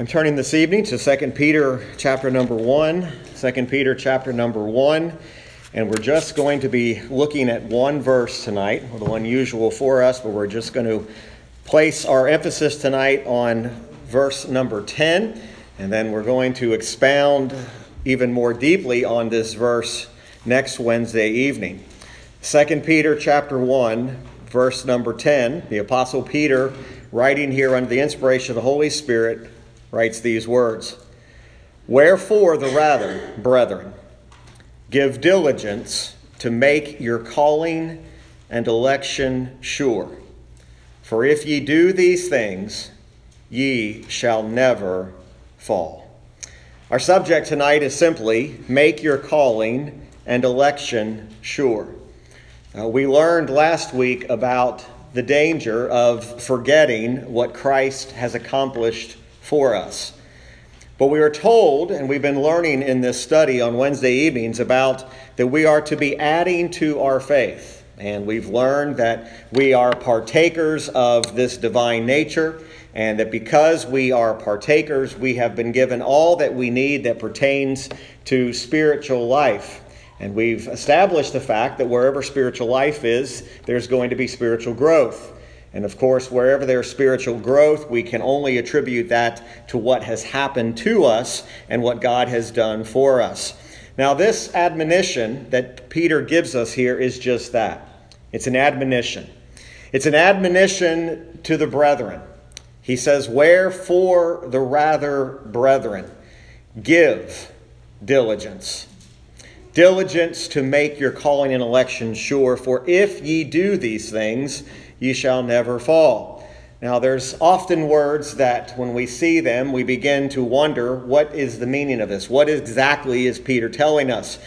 I'm turning this evening to 2 Peter chapter number 1. 2 Peter chapter number 1. And we're just going to be looking at one verse tonight, a little unusual for us, but we're just going to place our emphasis tonight on verse number 10. And then we're going to expound even more deeply on this verse next Wednesday evening. 2 Peter chapter 1, verse number 10. The Apostle Peter, writing here under the inspiration of the Holy Spirit, writes these words Wherefore, the rather, brethren, give diligence to make your calling and election sure. For if ye do these things, ye shall never fall. Our subject tonight is simply make your calling and election sure. Uh, we learned last week about the danger of forgetting what Christ has accomplished for us. But we are told, and we've been learning in this study on Wednesday evenings, about that we are to be adding to our faith. And we've learned that we are partakers of this divine nature, and that because we are partakers, we have been given all that we need that pertains to spiritual life. And we've established the fact that wherever spiritual life is, there's going to be spiritual growth. And of course, wherever there's spiritual growth, we can only attribute that to what has happened to us and what God has done for us. Now, this admonition that Peter gives us here is just that it's an admonition. It's an admonition to the brethren. He says, Wherefore the rather, brethren, give diligence. Diligence to make your calling and election sure, for if ye do these things, ye shall never fall. Now, there's often words that when we see them, we begin to wonder what is the meaning of this? What exactly is Peter telling us?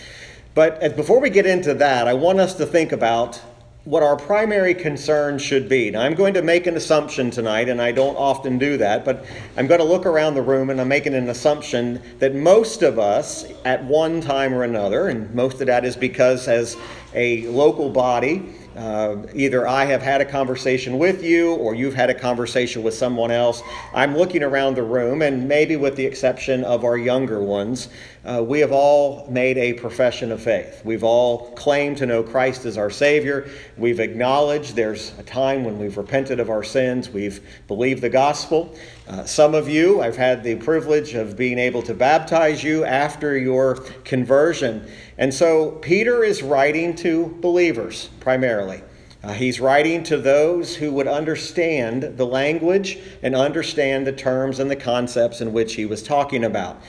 But before we get into that, I want us to think about what our primary concern should be. Now, I'm going to make an assumption tonight, and I don't often do that, but I'm going to look around the room and I'm making an assumption that most of us, at one time or another, and most of that is because as a local body, uh, either I have had a conversation with you or you've had a conversation with someone else. I'm looking around the room, and maybe with the exception of our younger ones, uh, we have all made a profession of faith. We've all claimed to know Christ as our Savior. We've acknowledged there's a time when we've repented of our sins. We've believed the gospel. Uh, some of you, I've had the privilege of being able to baptize you after your conversion. And so Peter is writing to believers primarily. Uh, he's writing to those who would understand the language and understand the terms and the concepts in which he was talking about.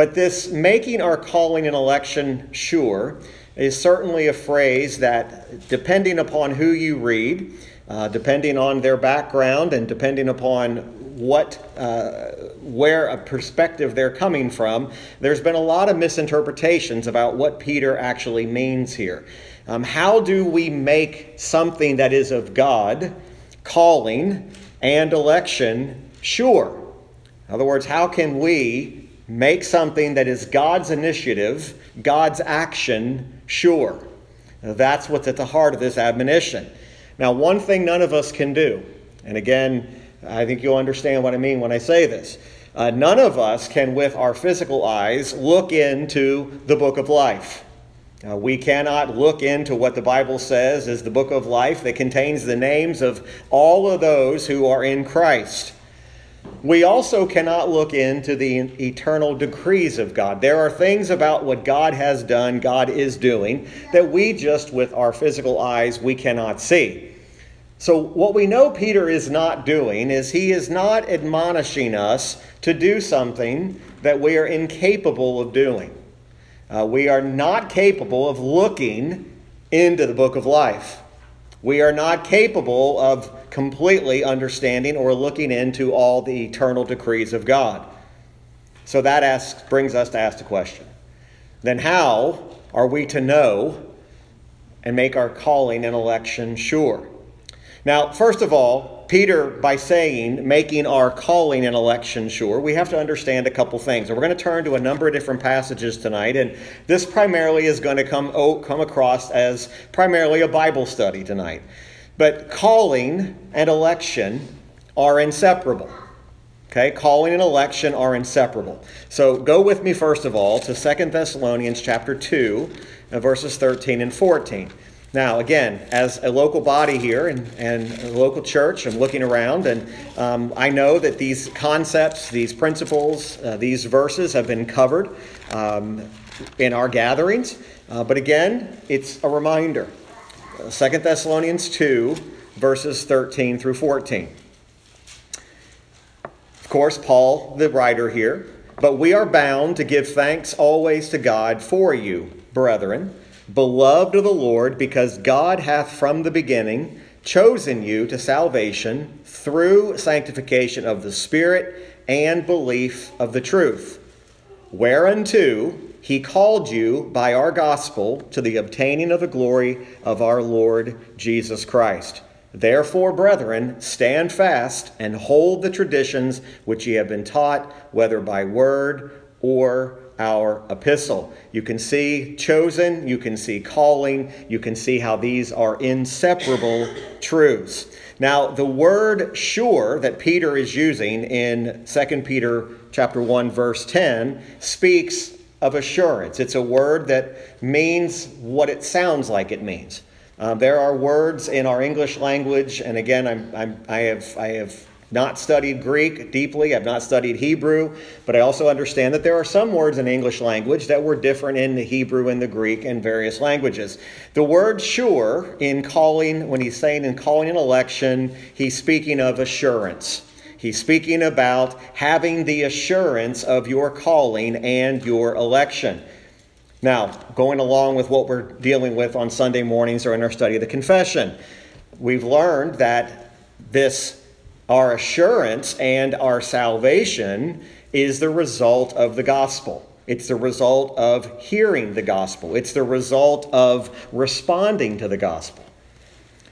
But this making our calling and election sure is certainly a phrase that, depending upon who you read, uh, depending on their background and depending upon what uh, where a perspective they're coming from there's been a lot of misinterpretations about what peter actually means here. Um, how do we make something that is of god calling and election sure? In other words how can we make something that is god's initiative god's action sure that's what's at the heart of this admonition now one thing none of us can do and again I think you'll understand what I mean when I say this. Uh, none of us can, with our physical eyes, look into the book of life. Uh, we cannot look into what the Bible says is the book of life that contains the names of all of those who are in Christ. We also cannot look into the eternal decrees of God. There are things about what God has done, God is doing, that we just with our physical eyes we cannot see. So, what we know Peter is not doing is he is not admonishing us to do something that we are incapable of doing. Uh, we are not capable of looking into the book of life. We are not capable of completely understanding or looking into all the eternal decrees of God. So that asks, brings us to ask the question then, how are we to know and make our calling and election sure? Now, first of all, Peter, by saying making our calling and election sure, we have to understand a couple things. And we're going to turn to a number of different passages tonight, and this primarily is going to come, oh, come across as primarily a Bible study tonight. But calling and election are inseparable. Okay, calling and election are inseparable. So go with me first of all to Second Thessalonians chapter 2, uh, verses 13 and 14. Now, again, as a local body here and, and a local church, I'm looking around and um, I know that these concepts, these principles, uh, these verses have been covered um, in our gatherings. Uh, but again, it's a reminder. Uh, Second Thessalonians 2, verses 13 through 14 Of course, Paul, the writer here, but we are bound to give thanks always to God for you, brethren, beloved of the Lord, because God hath from the beginning chosen you to salvation through sanctification of the Spirit and belief of the truth, whereunto he called you by our gospel to the obtaining of the glory of our Lord Jesus Christ. Therefore, brethren, stand fast and hold the traditions which ye have been taught, whether by word or our epistle. You can see chosen, you can see calling, you can see how these are inseparable truths. Now, the word sure that Peter is using in 2 Peter chapter 1 verse 10 speaks of assurance. It's a word that means what it sounds like it means. Um, there are words in our English language, and again, I'm, I'm, I, have, I have not studied Greek deeply, I've not studied Hebrew, but I also understand that there are some words in English language that were different in the Hebrew and the Greek and various languages. The word sure, in calling, when he's saying in calling an election, he's speaking of assurance. He's speaking about having the assurance of your calling and your election. Now, going along with what we're dealing with on Sunday mornings or in our study of the confession, we've learned that this, our assurance and our salvation, is the result of the gospel. It's the result of hearing the gospel. It's the result of responding to the gospel.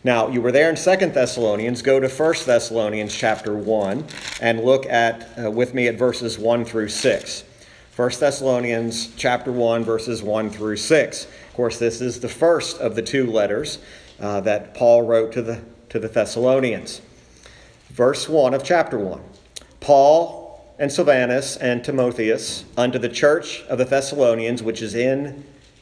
Now, you were there in Second Thessalonians. Go to First Thessalonians chapter 1 and look at uh, with me at verses 1 through 6. 1 Thessalonians chapter 1 verses 1 through 6. Of course, this is the first of the two letters uh, that Paul wrote to the to the Thessalonians. Verse 1 of chapter 1. Paul and Silvanus and Timotheus unto the church of the Thessalonians which is in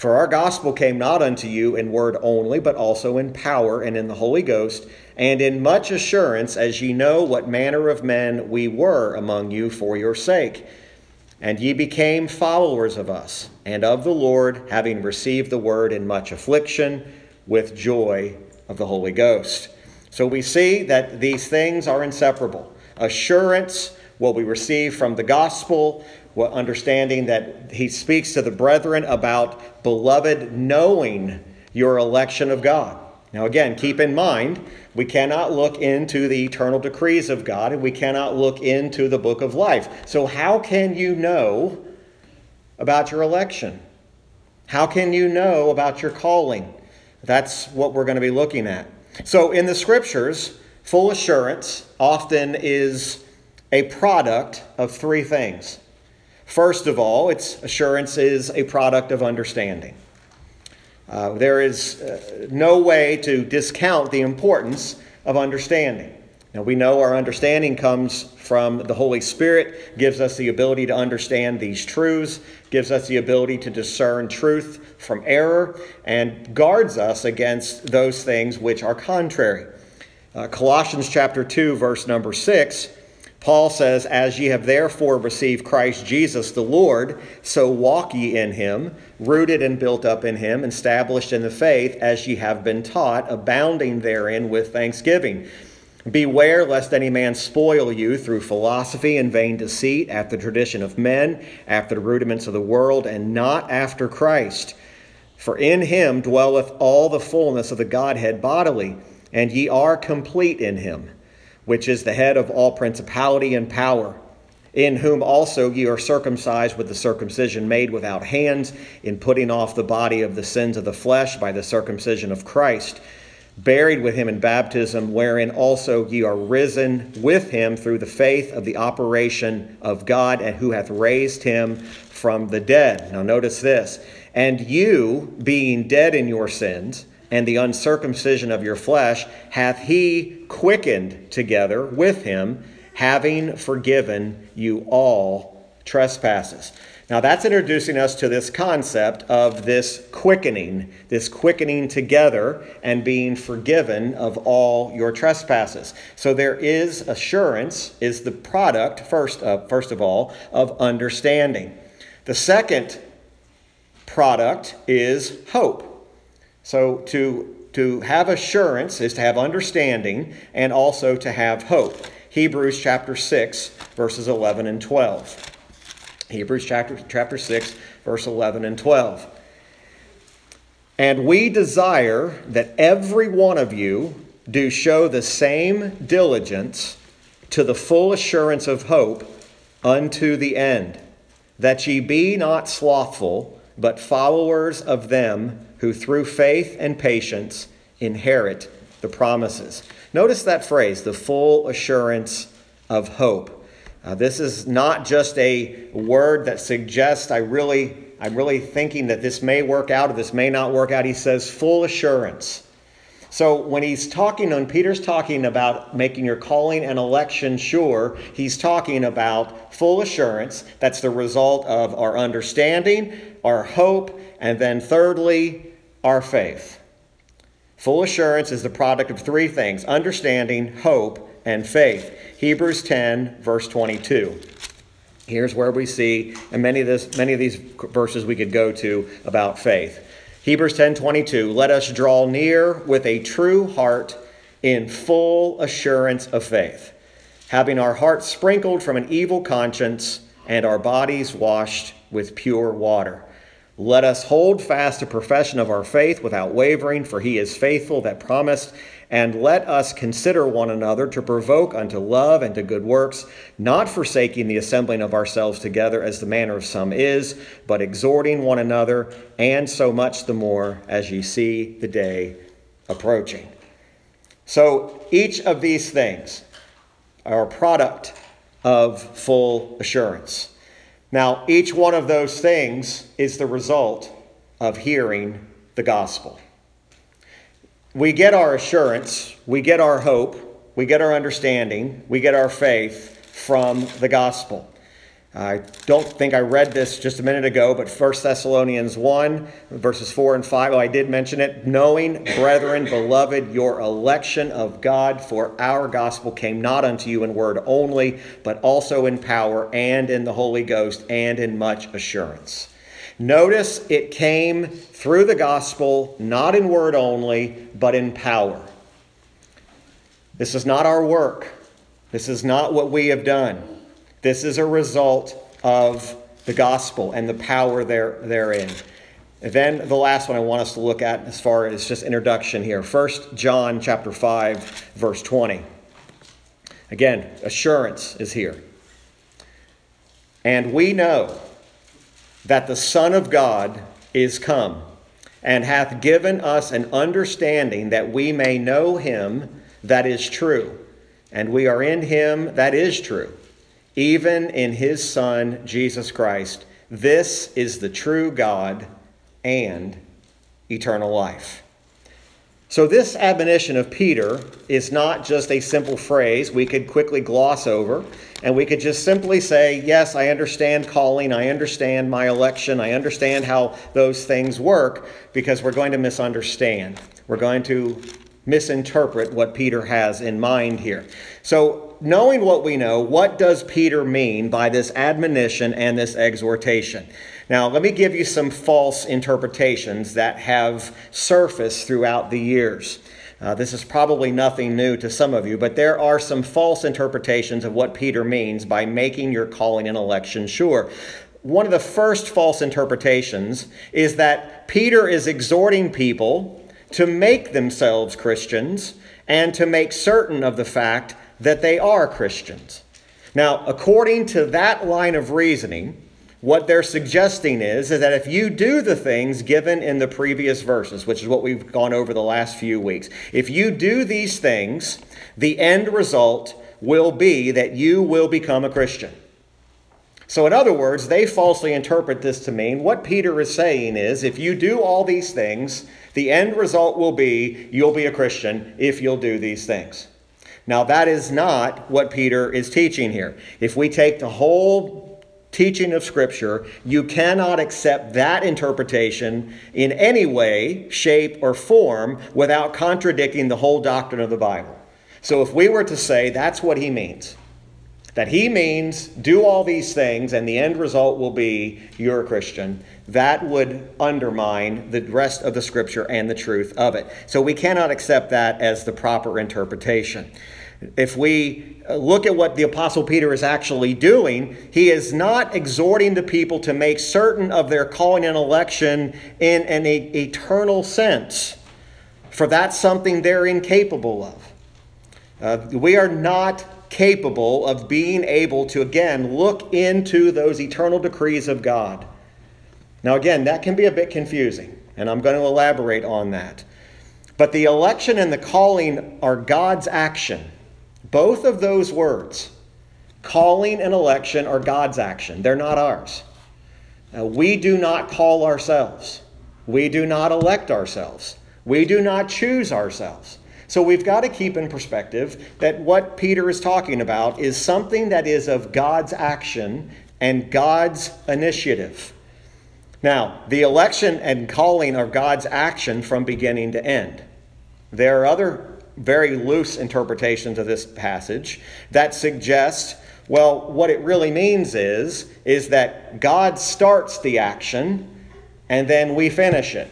For our gospel came not unto you in word only, but also in power and in the Holy Ghost, and in much assurance, as ye know what manner of men we were among you for your sake. And ye became followers of us and of the Lord, having received the word in much affliction with joy of the Holy Ghost. So we see that these things are inseparable. Assurance, what we receive from the gospel, what understanding that he speaks to the brethren about beloved knowing your election of God. Now, again, keep in mind, we cannot look into the eternal decrees of God and we cannot look into the book of life. So, how can you know about your election? How can you know about your calling? That's what we're going to be looking at. So, in the scriptures, full assurance often is a product of three things. First of all, its assurance is a product of understanding. Uh, there is uh, no way to discount the importance of understanding. Now, we know our understanding comes from the Holy Spirit, gives us the ability to understand these truths, gives us the ability to discern truth from error, and guards us against those things which are contrary. Uh, Colossians chapter 2, verse number 6 Paul says, As ye have therefore received Christ Jesus the Lord, so walk ye in him, rooted and built up in him, established in the faith, as ye have been taught, abounding therein with thanksgiving. Beware lest any man spoil you through philosophy and vain deceit, after the tradition of men, after the rudiments of the world, and not after Christ. For in him dwelleth all the fullness of the Godhead bodily, and ye are complete in him which is the head of all principality and power. in whom also ye are circumcised with the circumcision made without hands, in putting off the body of the sins of the flesh by the circumcision of Christ, buried with him in baptism, wherein also ye are risen with him through the faith of the operation of God, and who hath raised him from the dead. Now, notice this. And you, being dead in your sins, and the uncircumcision of your flesh, hath he quickened together with him having forgiven you all trespasses. Now, that's introducing us to this concept of this quickening, this quickening together and being forgiven of all your trespasses. So, there is assurance, is the product, first, uh, first of all, of understanding. The second product is hope. So, to, to have assurance is to have understanding and also to have hope. Hebrews chapter 6, verses 11 and 12. Hebrews chapter, chapter 6, verse 11 and 12. And we desire that every one of you do show the same diligence to the full assurance of hope unto the end, that ye be not slothful, but followers of them who through faith and patience inherit the promises. Notice that phrase, the full assurance of hope. Uh, this is not just a word that suggests I really, I'm really thinking that this may work out or this may not work out. He says full assurance. So when he's talking, when Peter's talking about making your calling and election sure, he's talking about full assurance. That's the result of our understanding, our hope, and then thirdly, our faith. Full assurance is the product of three things understanding, hope, and faith. Hebrews 10, verse 22. Here's where we see, and many of, this, many of these verses we could go to about faith. Hebrews 10 22, let us draw near with a true heart in full assurance of faith, having our hearts sprinkled from an evil conscience and our bodies washed with pure water. Let us hold fast the profession of our faith without wavering, for he is faithful that promised. And let us consider one another to provoke unto love and to good works, not forsaking the assembling of ourselves together as the manner of some is, but exhorting one another, and so much the more as ye see the day approaching. So each of these things are a product of full assurance. Now, each one of those things is the result of hearing the gospel. We get our assurance, we get our hope, we get our understanding, we get our faith from the gospel. I don't think I read this just a minute ago, but 1 Thessalonians 1, verses 4 and 5. Oh, I did mention it. Knowing, brethren, beloved, your election of God, for our gospel came not unto you in word only, but also in power and in the Holy Ghost and in much assurance. Notice it came through the gospel, not in word only, but in power. This is not our work. This is not what we have done. This is a result of the gospel and the power there, therein. Then the last one I want us to look at as far as just introduction here. First John chapter 5 verse 20. Again, assurance is here. And we know that the Son of God is come and hath given us an understanding that we may know him that is true. And we are in him that is true even in his Son, Jesus Christ. This is the true God and eternal life. So, this admonition of Peter is not just a simple phrase we could quickly gloss over, and we could just simply say, Yes, I understand calling, I understand my election, I understand how those things work, because we're going to misunderstand. We're going to misinterpret what Peter has in mind here. So, knowing what we know, what does Peter mean by this admonition and this exhortation? Now, let me give you some false interpretations that have surfaced throughout the years. Uh, this is probably nothing new to some of you, but there are some false interpretations of what Peter means by making your calling and election sure. One of the first false interpretations is that Peter is exhorting people to make themselves Christians and to make certain of the fact that they are Christians. Now, according to that line of reasoning, what they're suggesting is, is that if you do the things given in the previous verses, which is what we've gone over the last few weeks, if you do these things, the end result will be that you will become a Christian. So, in other words, they falsely interpret this to mean what Peter is saying is if you do all these things, the end result will be you'll be a Christian if you'll do these things. Now, that is not what Peter is teaching here. If we take the whole teaching of Scripture, you cannot accept that interpretation in any way, shape, or form without contradicting the whole doctrine of the Bible. So, if we were to say that's what he means, that he means do all these things and the end result will be you're a Christian, that would undermine the rest of the scripture and the truth of it. So we cannot accept that as the proper interpretation. If we look at what the Apostle Peter is actually doing, he is not exhorting the people to make certain of their calling and election in an eternal sense, for that's something they're incapable of. Uh, we are not capable of being able to, again, look into those eternal decrees of God. Now, again, that can be a bit confusing, and I'm going to elaborate on that. But the election and the calling are God's action. Both of those words, calling and election, are God's action. They're not ours. Now, we do not call ourselves, we do not elect ourselves, we do not choose ourselves. So we've got to keep in perspective that what Peter is talking about is something that is of God's action and God's initiative. Now, the election and calling are God's action from beginning to end. There are other very loose interpretations of this passage that suggest well what it really means is is that God starts the action and then we finish it.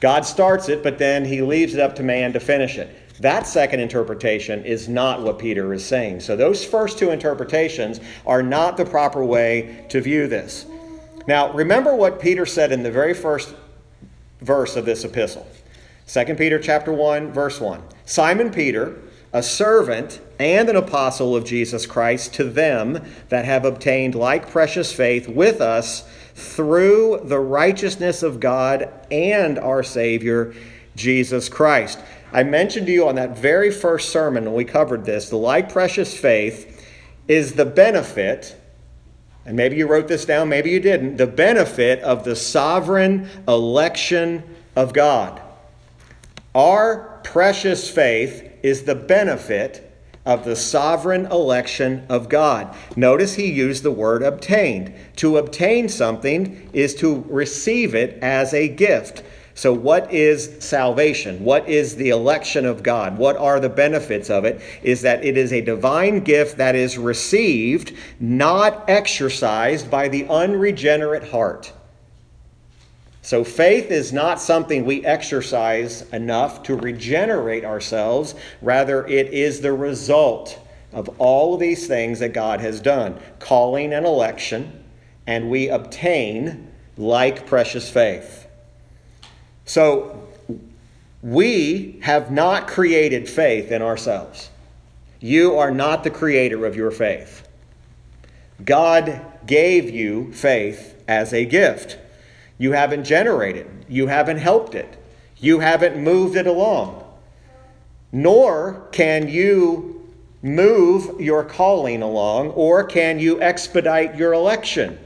God starts it, but then he leaves it up to man to finish it. That second interpretation is not what Peter is saying. So, those first two interpretations are not the proper way to view this. Now, remember what Peter said in the very first verse of this epistle. 2 Peter chapter 1 verse 1. Simon Peter, a servant and an apostle of Jesus Christ to them that have obtained like precious faith with us through the righteousness of God and our Savior, Jesus Christ. I mentioned to you on that very first sermon when we covered this the like precious faith is the benefit, and maybe you wrote this down, maybe you didn't, the benefit of the sovereign election of God. Our precious faith is the benefit of the sovereign election of God. Notice he used the word obtained. To obtain something is to receive it as a gift. So, what is salvation? What is the election of God? What are the benefits of it? Is that it is a divine gift that is received, not exercised by the unregenerate heart. So, faith is not something we exercise enough to regenerate ourselves. Rather, it is the result of all of these things that God has done calling and election, and we obtain like precious faith. So, we have not created faith in ourselves. You are not the creator of your faith. God gave you faith as a gift. You haven't generated, you haven't helped it, you haven't moved it along. Nor can you move your calling along, or can you expedite your election.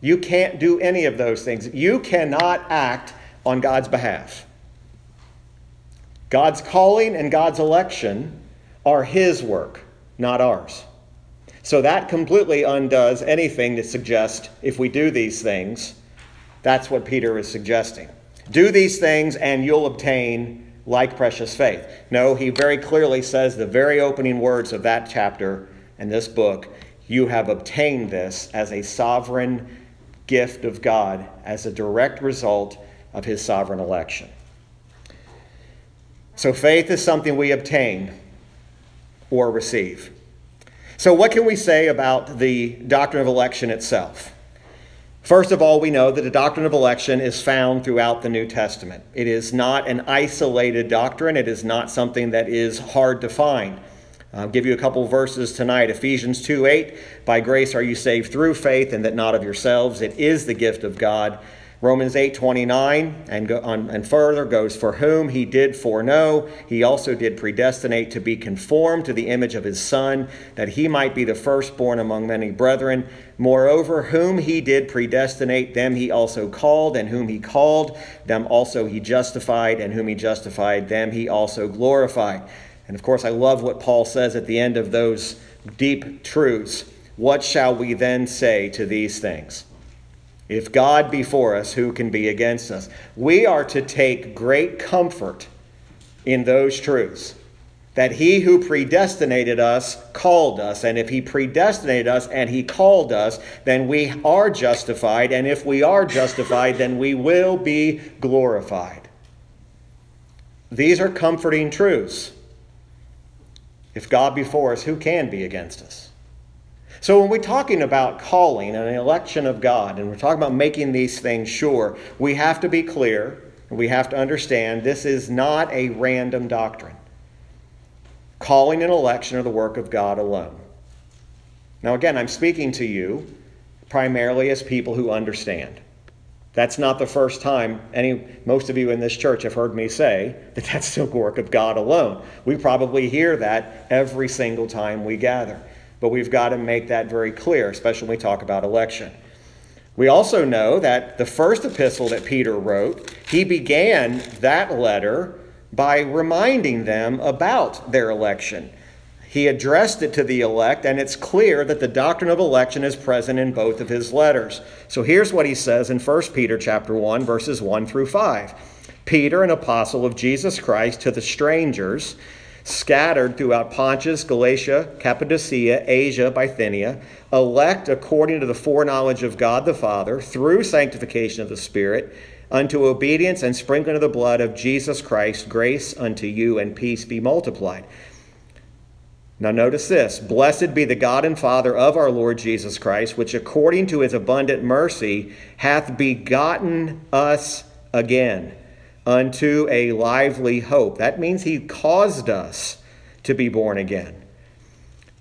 You can't do any of those things. You cannot act on God's behalf. God's calling and God's election are His work, not ours. So that completely undoes anything to suggest if we do these things, that's what Peter is suggesting. Do these things and you'll obtain like precious faith. No, he very clearly says the very opening words of that chapter and this book you have obtained this as a sovereign gift of God, as a direct result of his sovereign election. So faith is something we obtain or receive. So, what can we say about the doctrine of election itself? First of all, we know that the doctrine of election is found throughout the New Testament. It is not an isolated doctrine, it is not something that is hard to find. I'll give you a couple verses tonight. Ephesians 2 8, by grace are you saved through faith, and that not of yourselves. It is the gift of God. Romans 8 29 and, go on, and further goes, For whom he did foreknow, he also did predestinate to be conformed to the image of his Son, that he might be the firstborn among many brethren. Moreover, whom he did predestinate, them he also called, and whom he called, them also he justified, and whom he justified, them he also glorified. And of course, I love what Paul says at the end of those deep truths. What shall we then say to these things? If God be for us, who can be against us? We are to take great comfort in those truths. That he who predestinated us called us. And if he predestinated us and he called us, then we are justified. And if we are justified, then we will be glorified. These are comforting truths. If God be for us, who can be against us? So, when we're talking about calling and an election of God, and we're talking about making these things sure, we have to be clear and we have to understand this is not a random doctrine. Calling and election are the work of God alone. Now, again, I'm speaking to you primarily as people who understand. That's not the first time any most of you in this church have heard me say that that's the work of God alone. We probably hear that every single time we gather. But we've got to make that very clear, especially when we talk about election. We also know that the first epistle that Peter wrote, he began that letter by reminding them about their election. He addressed it to the elect, and it's clear that the doctrine of election is present in both of his letters. So here's what he says in 1 Peter chapter 1 verses 1 through 5. Peter, an apostle of Jesus Christ to the strangers scattered throughout Pontus, Galatia, Cappadocia, Asia, Bithynia, elect according to the foreknowledge of God the Father through sanctification of the Spirit unto obedience and sprinkling of the blood of Jesus Christ, grace unto you and peace be multiplied. Now, notice this Blessed be the God and Father of our Lord Jesus Christ, which according to his abundant mercy hath begotten us again unto a lively hope. That means he caused us to be born again.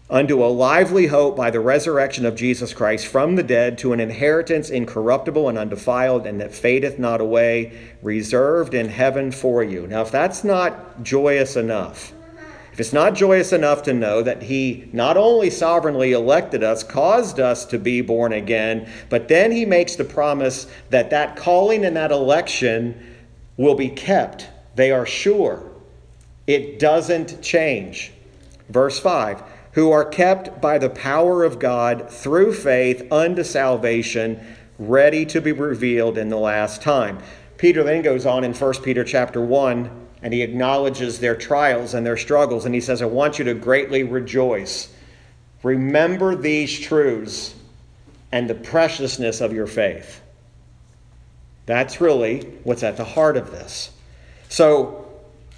Unto a lively hope by the resurrection of Jesus Christ from the dead, to an inheritance incorruptible and undefiled, and that fadeth not away, reserved in heaven for you. Now, if that's not joyous enough, if it's not joyous enough to know that He not only sovereignly elected us, caused us to be born again, but then He makes the promise that that calling and that election will be kept. They are sure. It doesn't change. Verse 5 Who are kept by the power of God through faith unto salvation, ready to be revealed in the last time. Peter then goes on in 1 Peter chapter 1 and he acknowledges their trials and their struggles. And he says, I want you to greatly rejoice. Remember these truths and the preciousness of your faith. That's really what's at the heart of this. So,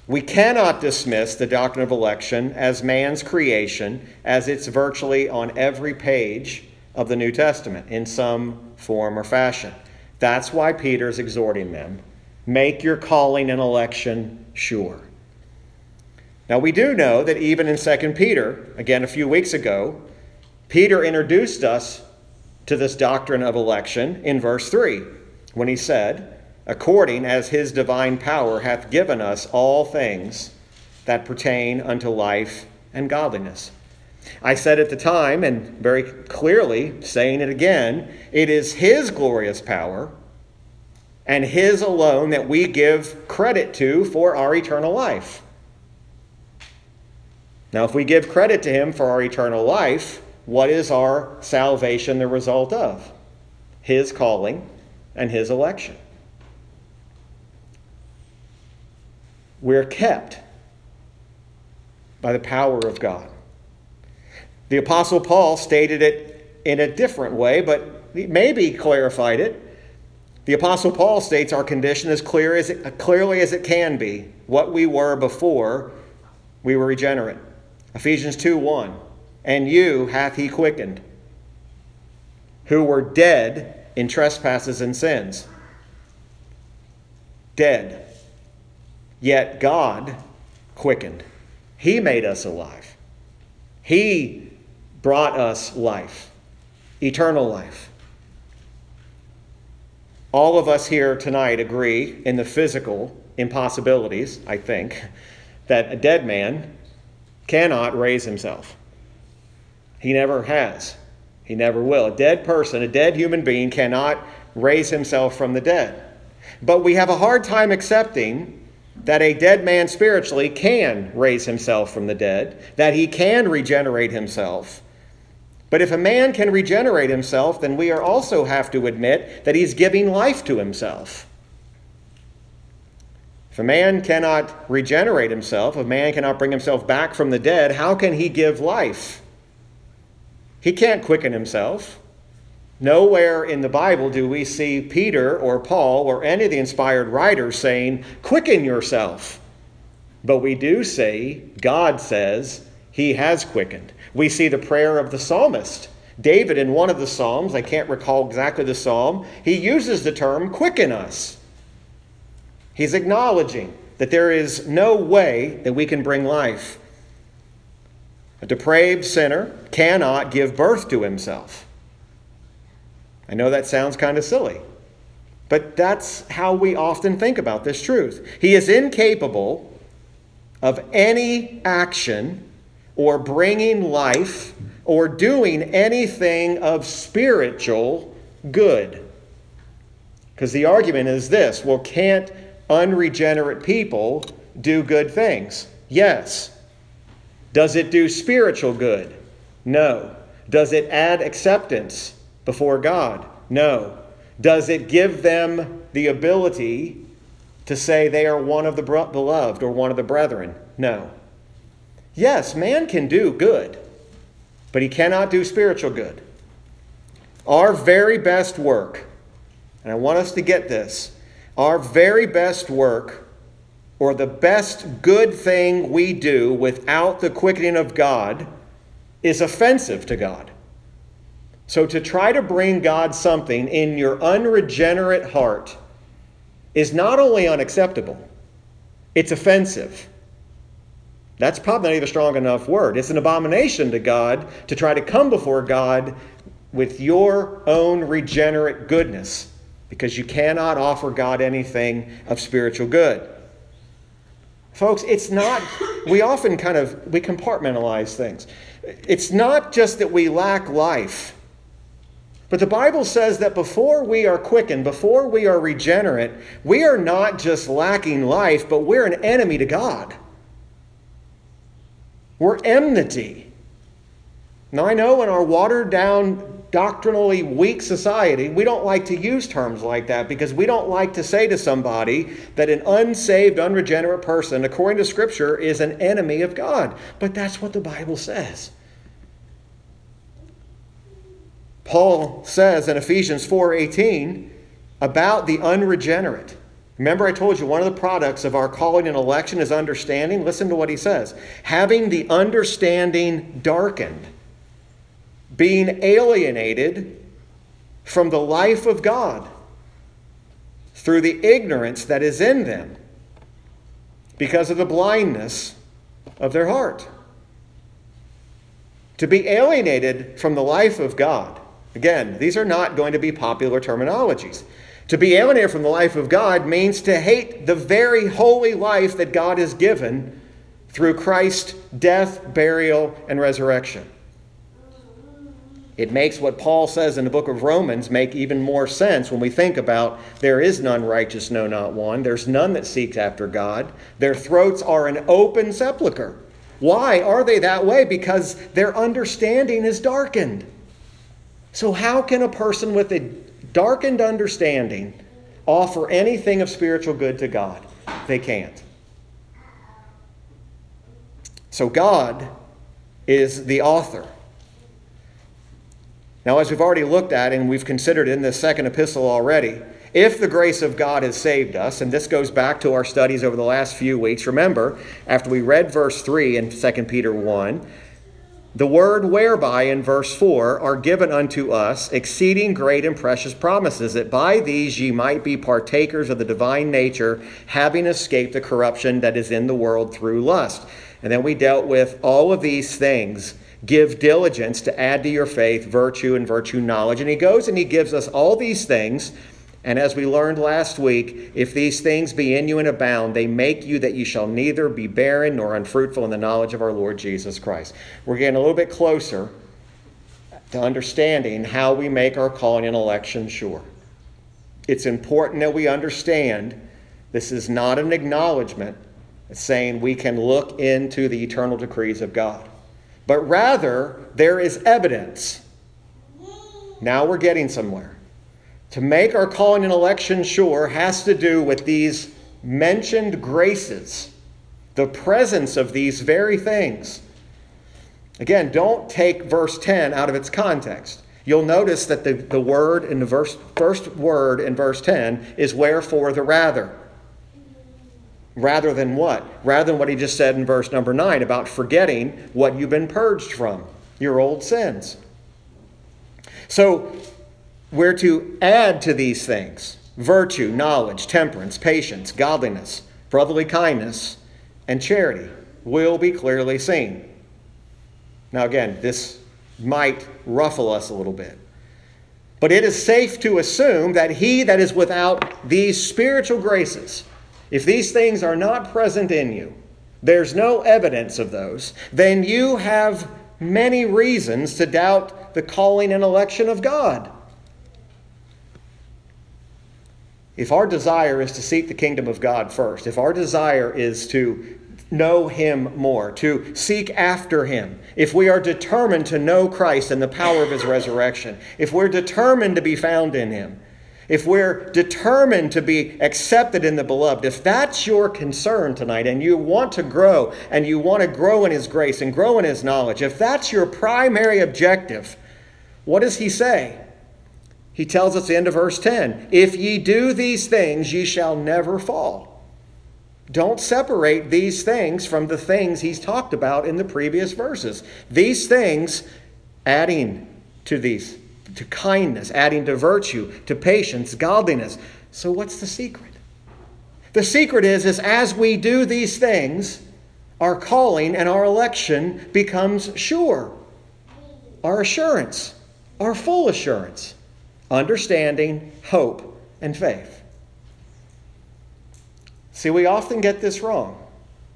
we cannot dismiss the doctrine of election as man's creation, as it's virtually on every page of the New Testament in some form or fashion. That's why Peter's exhorting them make your calling and election sure. Now, we do know that even in 2 Peter, again a few weeks ago, Peter introduced us to this doctrine of election in verse 3 when he said, According as his divine power hath given us all things that pertain unto life and godliness. I said at the time, and very clearly saying it again, it is his glorious power and His alone that we give credit to for our eternal life. Now, if we give credit to Him for our eternal life, what is our salvation the result of? His calling and His election. We're kept by the power of God. The Apostle Paul stated it in a different way, but maybe clarified it. The Apostle Paul states our condition as clear as it, clearly as it can be, what we were before we were regenerate. Ephesians 2 1. And you hath he quickened, who were dead in trespasses and sins. Dead. Yet God quickened. He made us alive. He brought us life, eternal life. All of us here tonight agree in the physical impossibilities, I think, that a dead man cannot raise himself. He never has. He never will. A dead person, a dead human being, cannot raise himself from the dead. But we have a hard time accepting that a dead man spiritually can raise himself from the dead, that he can regenerate himself. But if a man can regenerate himself, then we also have to admit that he's giving life to himself. If a man cannot regenerate himself, if a man cannot bring himself back from the dead, how can he give life? He can't quicken himself. Nowhere in the Bible do we see Peter or Paul or any of the inspired writers saying, Quicken yourself. But we do say, God says, He has quickened. We see the prayer of the psalmist. David, in one of the Psalms, I can't recall exactly the Psalm, he uses the term quicken us. He's acknowledging that there is no way that we can bring life. A depraved sinner cannot give birth to himself. I know that sounds kind of silly, but that's how we often think about this truth. He is incapable of any action or bringing life or doing anything of spiritual good. Because the argument is this well, can't unregenerate people do good things? Yes. Does it do spiritual good? No. Does it add acceptance before God? No. Does it give them the ability to say they are one of the beloved or one of the brethren? No. Yes, man can do good, but he cannot do spiritual good. Our very best work, and I want us to get this, our very best work or the best good thing we do without the quickening of God is offensive to God. So to try to bring God something in your unregenerate heart is not only unacceptable, it's offensive. That's probably not even a strong enough word. It's an abomination to God to try to come before God with your own regenerate goodness because you cannot offer God anything of spiritual good. Folks, it's not, we often kind of, we compartmentalize things. It's not just that we lack life. But the Bible says that before we are quickened, before we are regenerate, we are not just lacking life, but we're an enemy to God. We're enmity. Now, I know in our watered down doctrinally weak society, we don't like to use terms like that because we don't like to say to somebody that an unsaved, unregenerate person, according to Scripture, is an enemy of God. But that's what the Bible says. Paul says in Ephesians 4:18 about the unregenerate. Remember, I told you one of the products of our calling and election is understanding? Listen to what he says. Having the understanding darkened being alienated from the life of God through the ignorance that is in them because of the blindness of their heart. To be alienated from the life of God, again, these are not going to be popular terminologies. To be alienated from the life of God means to hate the very holy life that God has given through Christ's death, burial, and resurrection. It makes what Paul says in the book of Romans make even more sense when we think about there is none righteous, no, not one. There's none that seeks after God. Their throats are an open sepulchre. Why are they that way? Because their understanding is darkened. So, how can a person with a darkened understanding offer anything of spiritual good to God? They can't. So, God is the author now, as we've already looked at and we've considered in this second epistle already, if the grace of God has saved us, and this goes back to our studies over the last few weeks, remember, after we read verse 3 in 2 Peter 1, the word whereby in verse 4 are given unto us exceeding great and precious promises, that by these ye might be partakers of the divine nature, having escaped the corruption that is in the world through lust. And then we dealt with all of these things Give diligence to add to your faith virtue and virtue knowledge. And he goes and he gives us all these things. And as we learned last week, if these things be in you and abound, they make you that you shall neither be barren nor unfruitful in the knowledge of our Lord Jesus Christ. We're getting a little bit closer to understanding how we make our calling and election sure. It's important that we understand this is not an acknowledgement saying we can look into the eternal decrees of God but rather there is evidence. Now we're getting somewhere. To make our calling and election sure has to do with these mentioned graces, the presence of these very things. Again, don't take verse 10 out of its context. You'll notice that the, the word in the verse, first word in verse 10 is wherefore the rather rather than what? Rather than what he just said in verse number 9 about forgetting what you've been purged from, your old sins. So, we're to add to these things virtue, knowledge, temperance, patience, godliness, brotherly kindness, and charity will be clearly seen. Now, again, this might ruffle us a little bit. But it is safe to assume that he that is without these spiritual graces, if these things are not present in you, there's no evidence of those, then you have many reasons to doubt the calling and election of God. If our desire is to seek the kingdom of God first, if our desire is to know Him more, to seek after Him, if we are determined to know Christ and the power of His resurrection, if we're determined to be found in Him, if we're determined to be accepted in the beloved, if that's your concern tonight and you want to grow and you want to grow in His grace and grow in His knowledge, if that's your primary objective, what does He say? He tells us the end of verse 10 If ye do these things, ye shall never fall. Don't separate these things from the things he's talked about in the previous verses. These things, adding to these to kindness, adding to virtue, to patience, godliness. So, what's the secret? The secret is, is as we do these things, our calling and our election becomes sure. Our assurance, our full assurance, understanding, hope, and faith. See, we often get this wrong.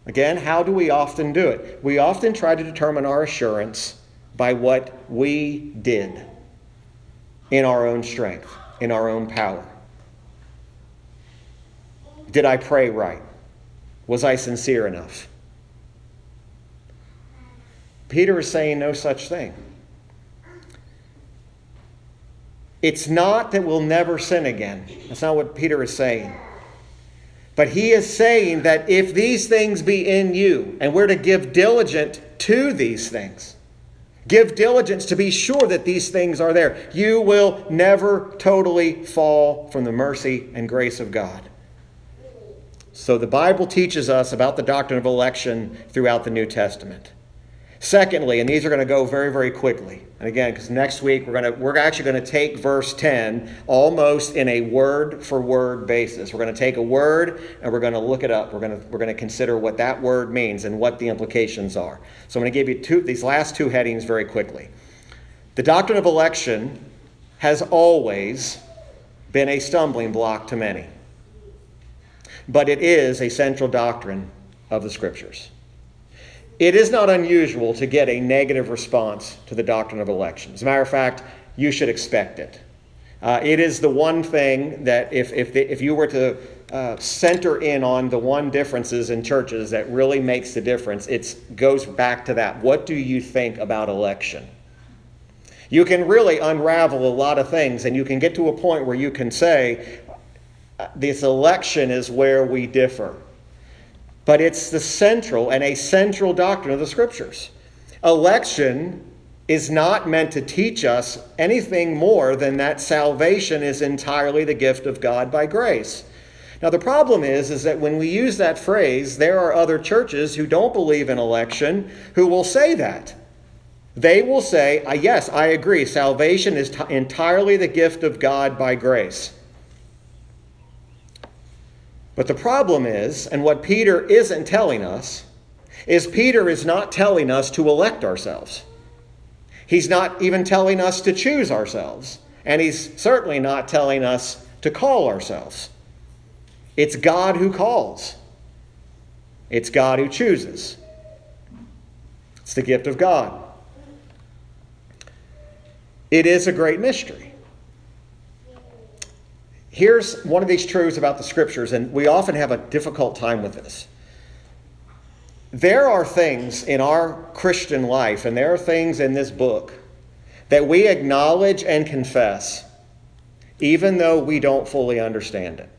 Again, how do we often do it? We often try to determine our assurance by what we did in our own strength, in our own power. Did I pray right? Was I sincere enough? Peter is saying no such thing. It's not that we'll never sin again. That's not what Peter is saying. But he is saying that if these things be in you, and we're to give diligent to these things, Give diligence to be sure that these things are there. You will never totally fall from the mercy and grace of God. So the Bible teaches us about the doctrine of election throughout the New Testament. Secondly, and these are going to go very, very quickly. And again, because next week we're going to we're actually going to take verse 10 almost in a word for word basis. We're going to take a word and we're going to look it up. We're going to we're going to consider what that word means and what the implications are. So I'm going to give you two these last two headings very quickly. The doctrine of election has always been a stumbling block to many. But it is a central doctrine of the scriptures. It is not unusual to get a negative response to the doctrine of election. As a matter of fact, you should expect it. Uh, it is the one thing that if, if, the, if you were to uh, center in on the one differences in churches that really makes the difference, it goes back to that. What do you think about election? You can really unravel a lot of things, and you can get to a point where you can say, uh, this election is where we differ but it's the central and a central doctrine of the scriptures. Election is not meant to teach us anything more than that salvation is entirely the gift of God by grace. Now the problem is is that when we use that phrase, there are other churches who don't believe in election who will say that. They will say, ah, "Yes, I agree. Salvation is t- entirely the gift of God by grace." But the problem is, and what Peter isn't telling us, is Peter is not telling us to elect ourselves. He's not even telling us to choose ourselves, and He's certainly not telling us to call ourselves. It's God who calls, it's God who chooses. It's the gift of God. It is a great mystery. Here's one of these truths about the scriptures, and we often have a difficult time with this. There are things in our Christian life, and there are things in this book that we acknowledge and confess, even though we don't fully understand it.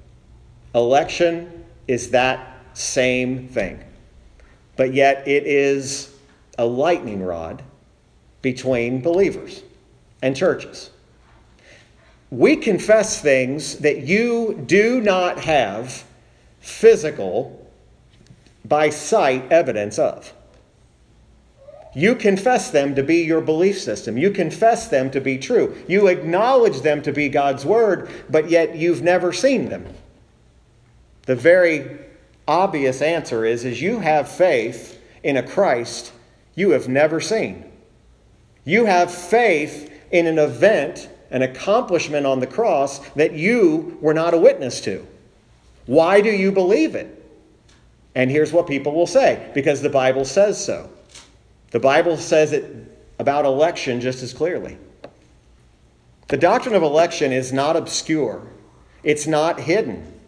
Election is that same thing, but yet it is a lightning rod between believers and churches. We confess things that you do not have physical, by sight, evidence of. You confess them to be your belief system. You confess them to be true. You acknowledge them to be God's word, but yet you've never seen them. The very obvious answer is, is you have faith in a Christ you have never seen. You have faith in an event, an accomplishment on the cross that you were not a witness to. Why do you believe it? And here's what people will say because the Bible says so. The Bible says it about election just as clearly. The doctrine of election is not obscure, it's not hidden,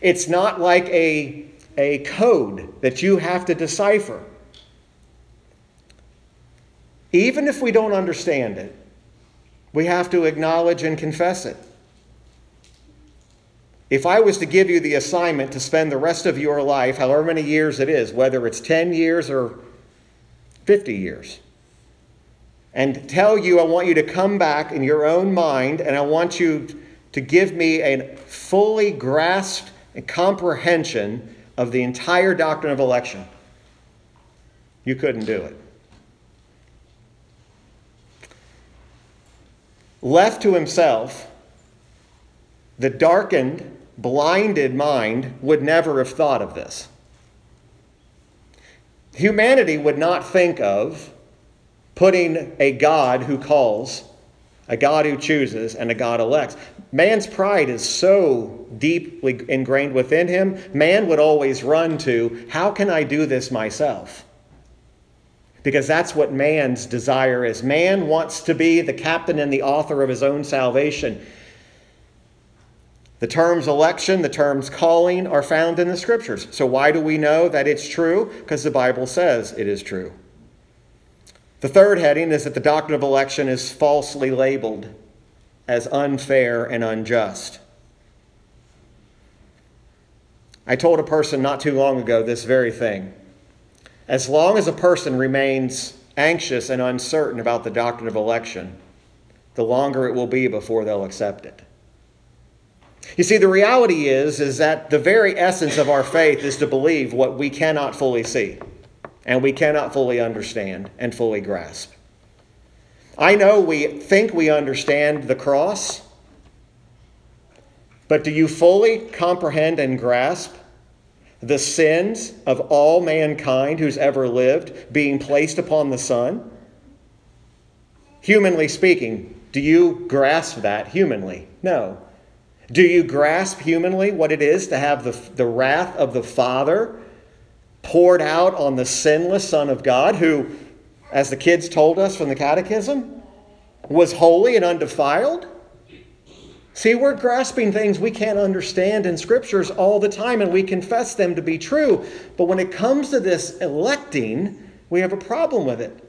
it's not like a, a code that you have to decipher. Even if we don't understand it, we have to acknowledge and confess it. If I was to give you the assignment to spend the rest of your life, however many years it is, whether it's 10 years or 50 years, and tell you I want you to come back in your own mind and I want you to give me a fully grasped comprehension of the entire doctrine of election, you couldn't do it. Left to himself, the darkened, blinded mind would never have thought of this. Humanity would not think of putting a God who calls, a God who chooses, and a God elects. Man's pride is so deeply ingrained within him, man would always run to, How can I do this myself? Because that's what man's desire is. Man wants to be the captain and the author of his own salvation. The terms election, the terms calling are found in the scriptures. So, why do we know that it's true? Because the Bible says it is true. The third heading is that the doctrine of election is falsely labeled as unfair and unjust. I told a person not too long ago this very thing. As long as a person remains anxious and uncertain about the doctrine of election, the longer it will be before they'll accept it. You see, the reality is, is that the very essence of our faith is to believe what we cannot fully see and we cannot fully understand and fully grasp. I know we think we understand the cross, but do you fully comprehend and grasp the sins of all mankind who's ever lived being placed upon the Son? Humanly speaking, do you grasp that humanly? No. Do you grasp humanly what it is to have the, the wrath of the Father poured out on the sinless Son of God, who, as the kids told us from the Catechism, was holy and undefiled? See, we're grasping things we can't understand in scriptures all the time, and we confess them to be true. But when it comes to this electing, we have a problem with it.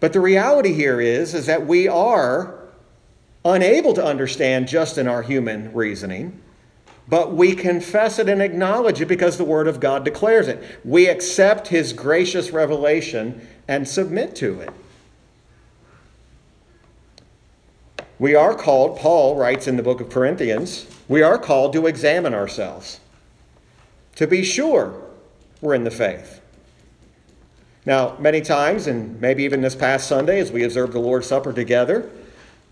But the reality here is, is that we are unable to understand just in our human reasoning, but we confess it and acknowledge it because the Word of God declares it. We accept His gracious revelation and submit to it. We are called, Paul writes in the book of Corinthians, we are called to examine ourselves, to be sure we're in the faith. Now, many times, and maybe even this past Sunday as we observed the Lord's Supper together,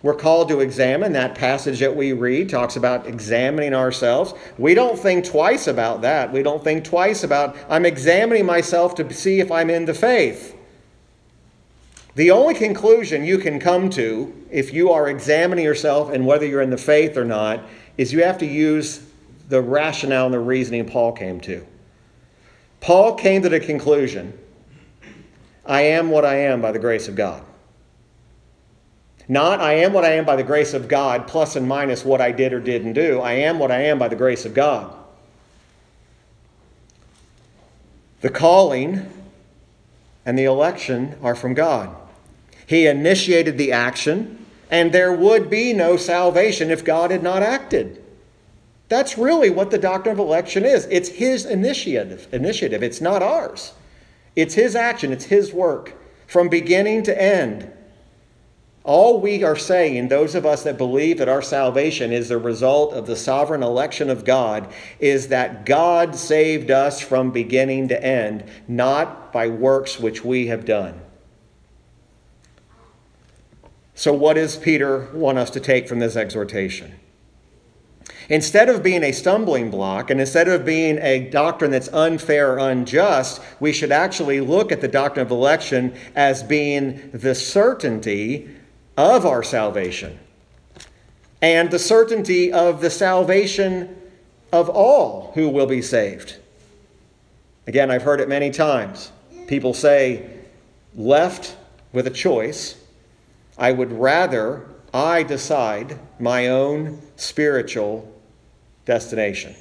we're called to examine. That passage that we read talks about examining ourselves. We don't think twice about that. We don't think twice about, I'm examining myself to see if I'm in the faith. The only conclusion you can come to if you are examining yourself and whether you're in the faith or not is you have to use the rationale and the reasoning Paul came to. Paul came to the conclusion I am what I am by the grace of God. Not I am what I am by the grace of God, plus and minus what I did or didn't do. I am what I am by the grace of God. The calling and the election are from God. He initiated the action, and there would be no salvation if God had not acted. That's really what the doctrine of election is. It's his initiative, initiative. It's not ours. It's his action, it's his work from beginning to end. All we are saying, those of us that believe that our salvation is the result of the sovereign election of God, is that God saved us from beginning to end, not by works which we have done. So, what does Peter want us to take from this exhortation? Instead of being a stumbling block and instead of being a doctrine that's unfair or unjust, we should actually look at the doctrine of election as being the certainty of our salvation and the certainty of the salvation of all who will be saved. Again, I've heard it many times. People say, left with a choice, I would rather I decide my own spiritual destination.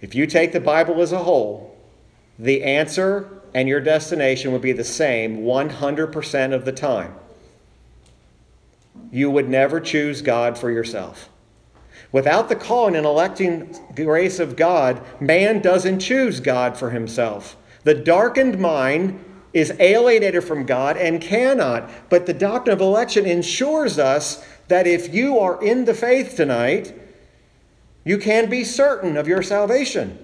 If you take the Bible as a whole, the answer and your destination would be the same 100% of the time. You would never choose God for yourself. Without the calling and electing grace of God, man doesn't choose God for himself. The darkened mind is alienated from God and cannot. But the doctrine of election ensures us that if you are in the faith tonight, you can be certain of your salvation.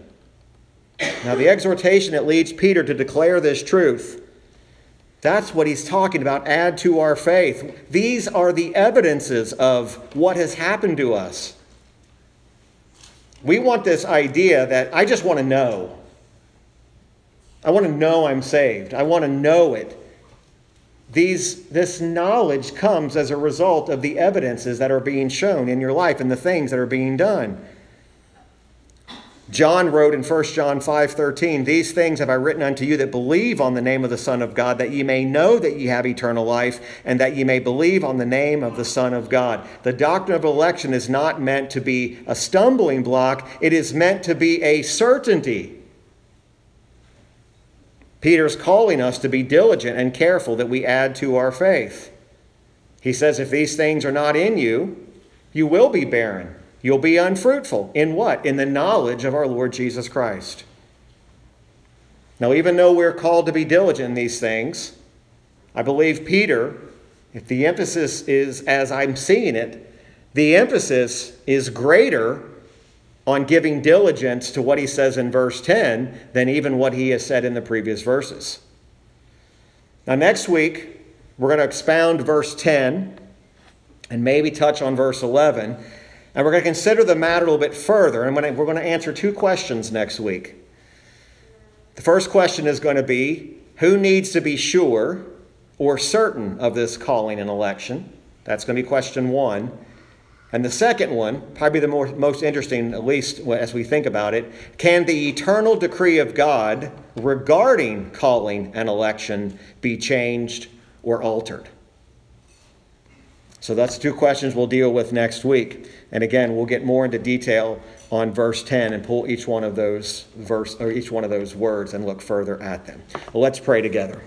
Now, the exhortation that leads Peter to declare this truth, that's what he's talking about. Add to our faith. These are the evidences of what has happened to us. We want this idea that I just want to know. I want to know I'm saved. I want to know it. These, this knowledge comes as a result of the evidences that are being shown in your life and the things that are being done. John wrote in 1 John 5:13, "These things have I written unto you that believe on the name of the Son of God, that ye may know that ye have eternal life, and that ye may believe on the name of the Son of God." The doctrine of election is not meant to be a stumbling block, it is meant to be a certainty. Peter's calling us to be diligent and careful that we add to our faith. He says, If these things are not in you, you will be barren. You'll be unfruitful. In what? In the knowledge of our Lord Jesus Christ. Now, even though we're called to be diligent in these things, I believe Peter, if the emphasis is as I'm seeing it, the emphasis is greater on giving diligence to what he says in verse 10 than even what he has said in the previous verses. Now, next week, we're going to expound verse 10 and maybe touch on verse 11. And we're going to consider the matter a little bit further. And we're going to answer two questions next week. The first question is going to be who needs to be sure or certain of this calling and election? That's going to be question one. And the second one, probably the more, most interesting, at least as we think about it, can the eternal decree of God regarding calling and election be changed or altered? So that's two questions we'll deal with next week. And again, we'll get more into detail on verse 10 and pull each one of those verse or each one of those words and look further at them. Well, let's pray together.